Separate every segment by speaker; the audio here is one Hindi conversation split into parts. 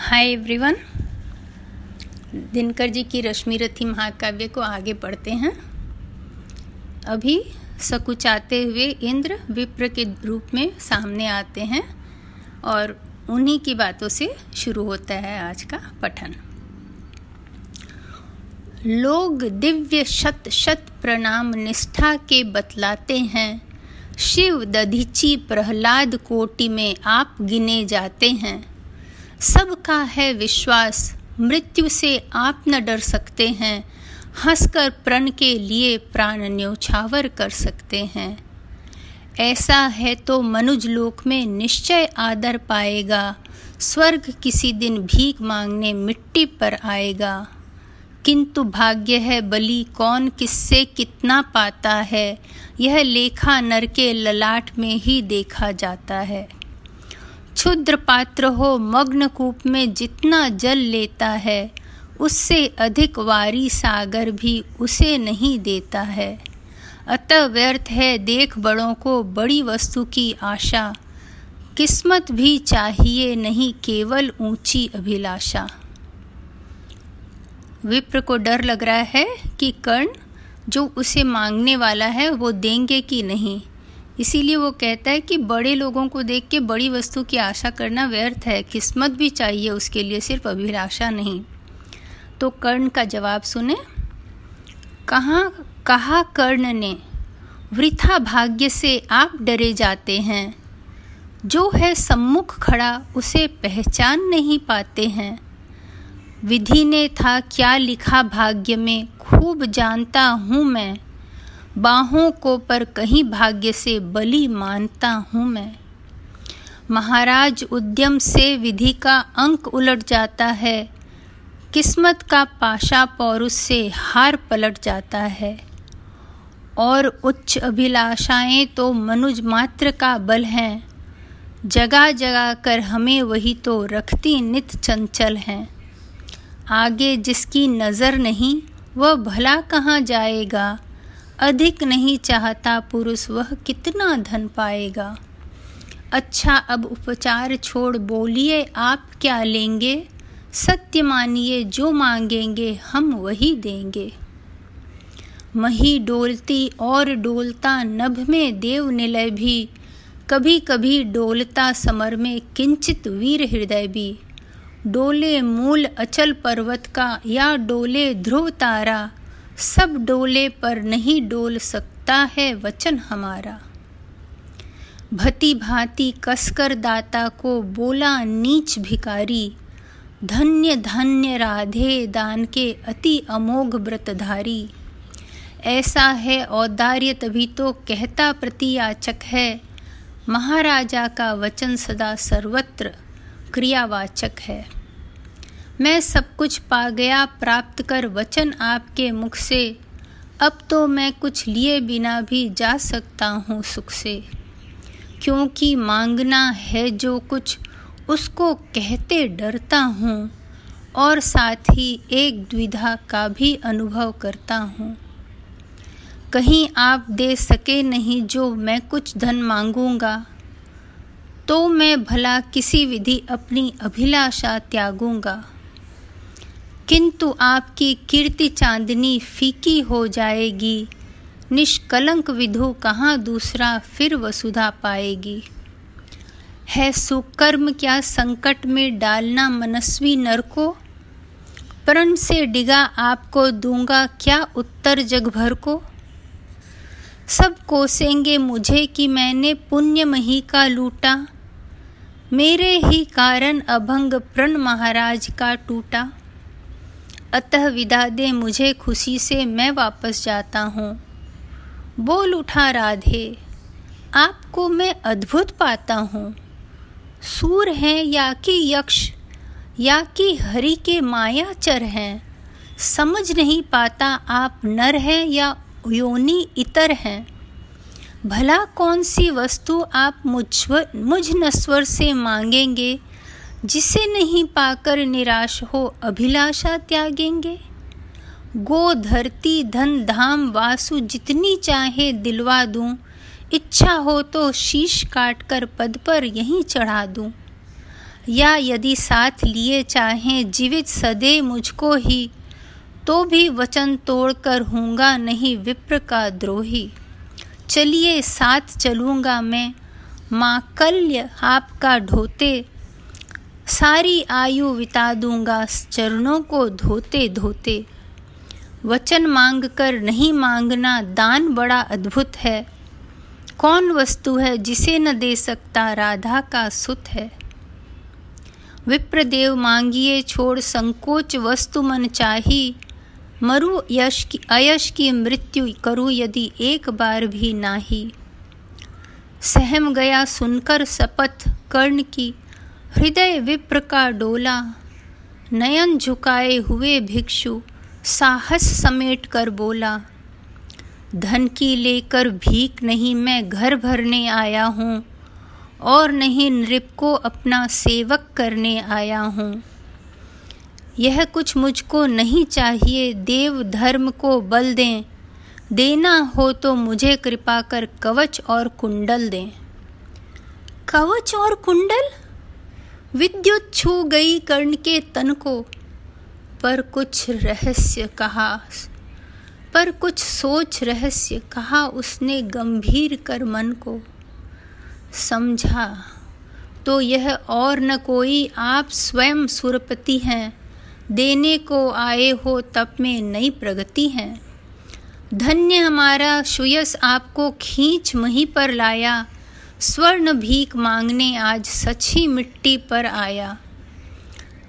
Speaker 1: हाय एवरीवन दिनकर जी की रश्मि रथी महाकाव्य को आगे पढ़ते हैं। अभी सकुचाते हुए इंद्र विप्र के रूप में सामने आते हैं और उन्हीं की बातों से शुरू होता है आज का पठन। लोग दिव्य शत शत प्रणाम निष्ठा के बतलाते हैं। शिव दधीची प्रहलाद कोटि में आप गिने जाते हैं। सबका है विश्वास। मृत्यु से आप न डर सकते हैं। हंसकर प्रण के लिए प्राण न्यौछावर कर सकते हैं। ऐसा है तो मनुज लोक में निश्चय आदर पाएगा। स्वर्ग किसी दिन भीख मांगने मिट्टी पर आएगा। किंतु भाग्य है बलि कौन किससे कितना पाता है। यह लेखा नर के ललाट में ही देखा जाता है। क्षुद्र पात्र हो मग्न कूप में जितना जल लेता है, उससे अधिक वारी सागर भी उसे नहीं देता है। अतः व्यर्थ है देख बड़ों को बड़ी वस्तु की आशा। किस्मत भी चाहिए नहीं केवल ऊँची अभिलाषा। विप्र को डर लग रहा है कि कर्ण जो उसे मांगने वाला है वो देंगे कि नहीं। इसीलिए वो कहता है कि बड़े लोगों को देख के बड़ी वस्तु की आशा करना व्यर्थ है, किस्मत भी चाहिए, उसके लिए सिर्फ़ अभिलाषा नहीं। तो कर्ण का जवाब सुने। कहाँ, कहा कर्ण ने, वृथा भाग्य से आप डरे जाते हैं। जो है सम्मुख खड़ा, उसे पहचान नहीं पाते हैं। विधि ने था क्या लिखा भाग्य में, खूब जानता हूँ मैं। बाहों को पर कहीं भाग्य से बलि मानता हूँ मैं। महाराज, उद्यम से विधि का अंक उलट जाता है। किस्मत का पाशा पौरुष से हार पलट जाता है। और उच्च अभिलाषाएँ तो मनुज मात्र का बल हैं। जगा जगा कर हमें वही तो रखती नित चंचल हैं। आगे जिसकी नज़र नहीं, वह भला कहाँ जाएगा? अधिक नहीं चाहता पुरुष वह कितना धन पाएगा। अच्छा अब उपचार छोड़ बोलिए, आप क्या लेंगे? सत्य मानिए, जो मांगेंगे, हम वही देंगे। मही डोलती और डोलता नभ में देव निलय भी। कभी कभी डोलता समर में किंचित वीर हृदय भी। डोले मूल अचल पर्वत का या डोले ध्रुव तारा सब डोले पर नहीं डोल सकता है वचन हमारा। भति भांति कसकर दाता को बोला नीच भिकारी, धन्य धन्य राधे दान के अति अमोघ व्रतधारी। ऐसा है औदार्य तभी तो कहता प्रतियाचक है, महाराजा का वचन सदा सर्वत्र क्रियावाचक है। मैं सब कुछ पा गया प्राप्त कर वचन आपके मुख से। अब तो मैं कुछ लिए बिना भी जा सकता हूँ सुख से। क्योंकि मांगना है जो कुछ, उसको कहते डरता हूँ और साथ ही एक द्विधा का भी अनुभव करता हूँ। कहीं आप दे सके नहीं जो मैं कुछ धन मांगूँगा तो मैं भला किसी विधि अपनी अभिलाषा त्यागूँगा। किंतु आपकी कीर्ति चांदनी फीकी हो जाएगी। निष्कलंक विधु कहाँ दूसरा फिर वसुधा पाएगी? है सुकर्म क्या संकट में डालना मनस्वी नर को प्रण से डिगा आपको दूँगा क्या उत्तर जग भर को? सब कोसेंगे मुझे कि मैंने पुण्य मही का लूटा। मेरे ही कारण अभंग प्रण महाराज का टूटा। अतः विदा दे मुझे खुशी से मैं वापस जाता हूँ। बोल उठा राधे, आपको मैं अद्भुत पाता हूँ। सूर हैं या कि यक्ष, या कि हरि के मायाचर हैं। समझ नहीं पाता आप नर हैं या योनि इतर हैं। भला कौन सी वस्तु आप मुझ मुझ नस्वर से मांगेंगे? जिसे नहीं पाकर निराश हो अभिलाषा त्यागेंगे। गो धरती धन धाम वासु जितनी चाहे दिलवा दूँ। इच्छा हो तो शीश काट कर पद पर यहीं चढ़ा दूँ। या यदि साथ लिए चाहें जीवित सदे मुझको ही तो भी वचन तोड़कर हूँगा नहीं विप्र का द्रोही। चलिए साथ चलूँगा मैं माकल्य आपका ढोते सारी आयु बिता दूँगा चरणों को धोते धोते। वचन मांग कर नहीं मांगना दान बड़ा अद्भुत है। कौन वस्तु है जिसे न दे सकता राधा का सुत है। विप्रदेव मांगिए छोड़ संकोच वस्तु मन चाही। मरु यश की, अयश की मृत्यु करूँ यदि एक बार भी नाही। सहम गया सुनकर शपथ कर्ण की हृदय विप्र का डोला, नयन झुकाए हुए भिक्षु, साहस समेट कर बोला, धन की लेकर भीख नहीं मैं घर भरने आया हूँ, और नहीं नृप को अपना सेवक करने आया हूँ। यह कुछ मुझको नहीं चाहिए, देव धर्म को बल दें। देना हो तो मुझे कृपा कर कवच और कुंडल दें। कवच और कुंडल? विद्युत छू गई कर्ण के तन को। पर कुछ रहस्य कहा, पर कुछ सोच रहस्य कहा उसने गंभीर कर मन को। समझा तो यह और न कोई, आप स्वयं सुरपति हैं, देने को आए हो तप में नई प्रगति है। धन्य हमारा, सुयस आपको खींच मही पर लाया स्वर्ण भीख मांगने आज सच्ची मिट्टी पर आया।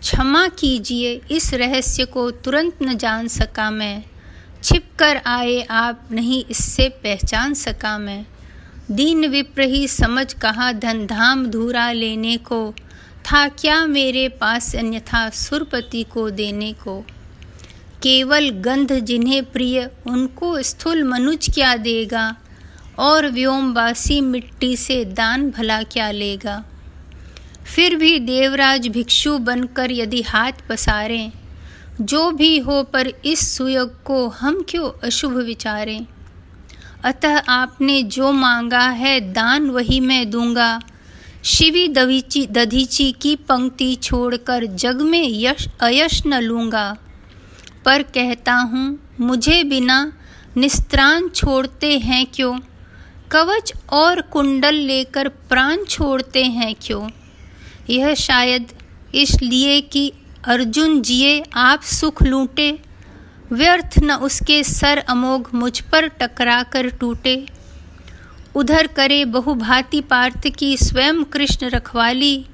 Speaker 1: क्षमा कीजिए इस रहस्य को, तुरंत न जान सका मैं। छिप कर आए आप नहीं, इससे पहचान सका मैं। दीन विप्र ही समझ कहा धन धाम धूरा लेने को? था क्या मेरे पास अन्यथा सुरपति को देने को? केवल गंध जिन्हें प्रिय, उनको स्थूल मनुज क्या देगा? और व्योमवासी मिट्टी से दान भला क्या लेगा? फिर भी देवराज भिक्षु बनकर यदि हाथ पसारें, जो भी हो पर इस सुयोग को हम क्यों अशुभ विचारें? अतः आपने जो मांगा है दान वही मैं दूँगा। शिवी दवीची दधीची की पंक्ति छोड़कर जग में यश अयश न लूँगा। पर कहता हूँ, मुझे बिना निस्त्राण छोड़ते हैं क्यों? कवच और कुंडल लेकर प्राण छोड़ते हैं क्यों? यह शायद इसलिए कि अर्जुन जिए, आप सुख लूटे, व्यर्थ न उसके सर अमोघ मुझ पर टकरा कर टूटे। उधर करे बहुभांति पार्थ की स्वयं कृष्ण रखवाली,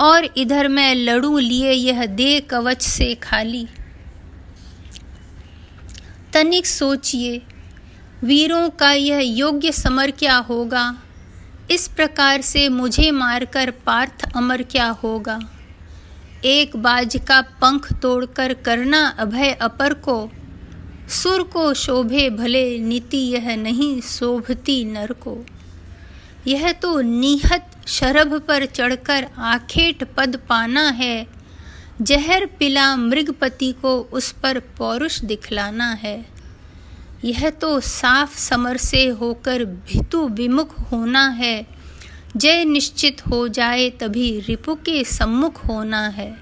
Speaker 1: और इधर मैं लड़ू लिए यह दे कवच से खाली। तनिक सोचिए वीरों का यह योग्य समर क्या होगा? इस प्रकार से मुझे मारकर पार्थ अमर क्या होगा? एक बाज का पंख तोड़कर करना अभय अपर को। सुर को शोभे भले, नीति यह नहीं शोभती नर को। यह तो निहत शरभ पर चढ़कर आखेट पद पाना है। जहर पिला मृगपति को उस पर पौरुष दिखलाना है। यह तो साफ़ समर से होकर भितु विमुख होना है। जय निश्चित हो जाए तभी रिपु के सम्मुख होना है।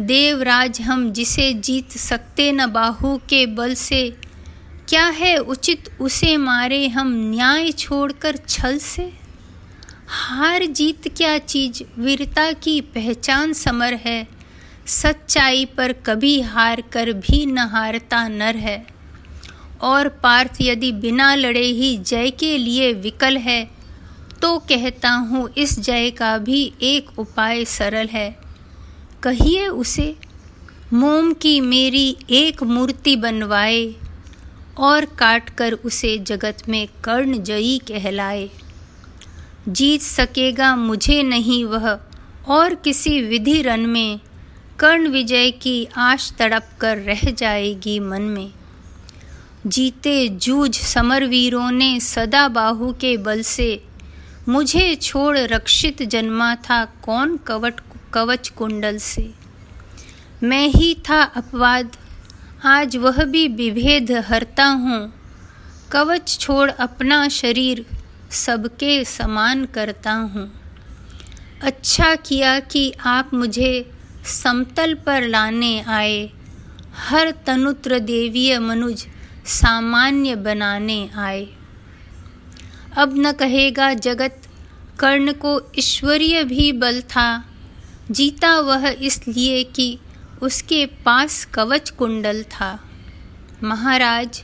Speaker 1: देवराज, हम जिसे जीत सकते न बाहु के बल से, क्या है उचित उसे मारे हम न्याय छोड़कर छल से? हार जीत क्या चीज़, वीरता की पहचान समर है। सच्चाई पर कभी हार कर भी न हारता नर है। और पार्थ यदि बिना लड़े ही जय के लिए विकल है तो कहता हूँ इस जय का भी एक उपाय सरल है। कहिए उसे, मोम की मेरी एक मूर्ति बनवाए और काट कर उसे जगत में कर्ण जयी कहलाए। जीत सकेगा मुझे नहीं वह और किसी विधि रन में, कर्ण विजय की आश तड़प कर रह जाएगी मन में। जीते जूझ समरवीरों ने सदा बाहु के बल से। मुझे छोड़ रक्षित जन्मा था कौन कवट, कवच कुंडल से। मैं ही था अपवाद, आज वह भी विभेद हरता हूँ। कवच छोड़ अपना शरीर सबके समान करता हूँ। अच्छा किया कि आप मुझे समतल पर लाने आए। हर तनुत्र देवीय मनुज सामान्य बनाने आए। अब न कहेगा जगत, कर्ण को ईश्वरीय भी बल था। जीता वह इसलिए कि उसके पास कवच कुंडल था। महाराज,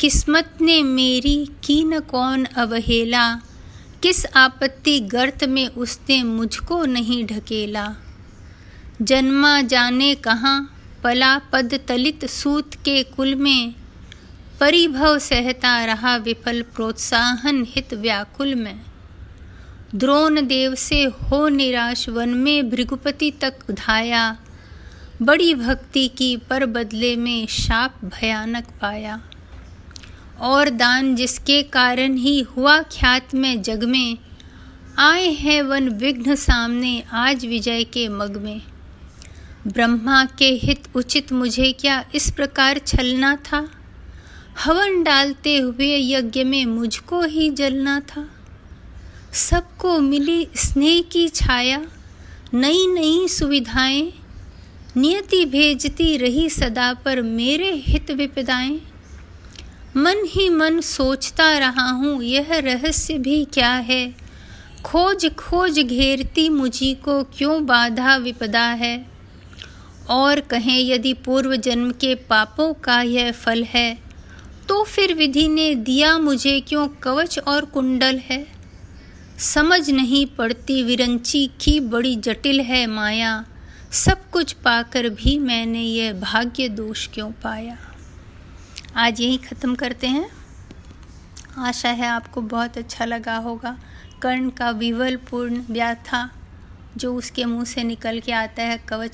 Speaker 1: किस्मत ने मेरी की न कौन अवहेला? किस आपत्ति गर्त में उसने मुझको नहीं ढकेला? जन्मा जाने कहाँ, पला पद तलित सूत के कुल में? परिभव सहता रहा विफल प्रोत्साहन हित व्याकुल में। द्रोण देव से हो निराश वन में भृगुपति तक धाया बड़ी भक्ति की पर बदले में शाप भयानक पाया। और दान जिसके कारण ही हुआ ख्यात में जग में, आए हैं वन विघ्न सामने आज विजय के मग में। ब्रह्मा के हित उचित मुझे क्या इस प्रकार छलना था? हवन डालते हुए यज्ञ में मुझको ही जलना था। सबको मिली स्नेह की छाया नई नई सुविधाएँ। नियति भेजती रही सदा पर मेरे हित विपदाएँ। मन ही मन सोचता रहा हूँ, यह रहस्य भी क्या है? खोज खोज घेरती मुझी को क्यों बाधा विपदा है? और कहें यदि पूर्व जन्म के पापों का यह फल है तो फिर विधि ने दिया मुझे क्यों कवच और कुंडल है? समझ नहीं पड़ती विरंची की बड़ी जटिल है माया। सब कुछ पाकर भी मैंने यह भाग्य दोष क्यों पाया? आज यही ख़त्म करते हैं। आशा है आपको बहुत अच्छा लगा होगा। कर्ण का विवलपूर्ण व्याथा जो उसके मुँह से निकल के आता है कवच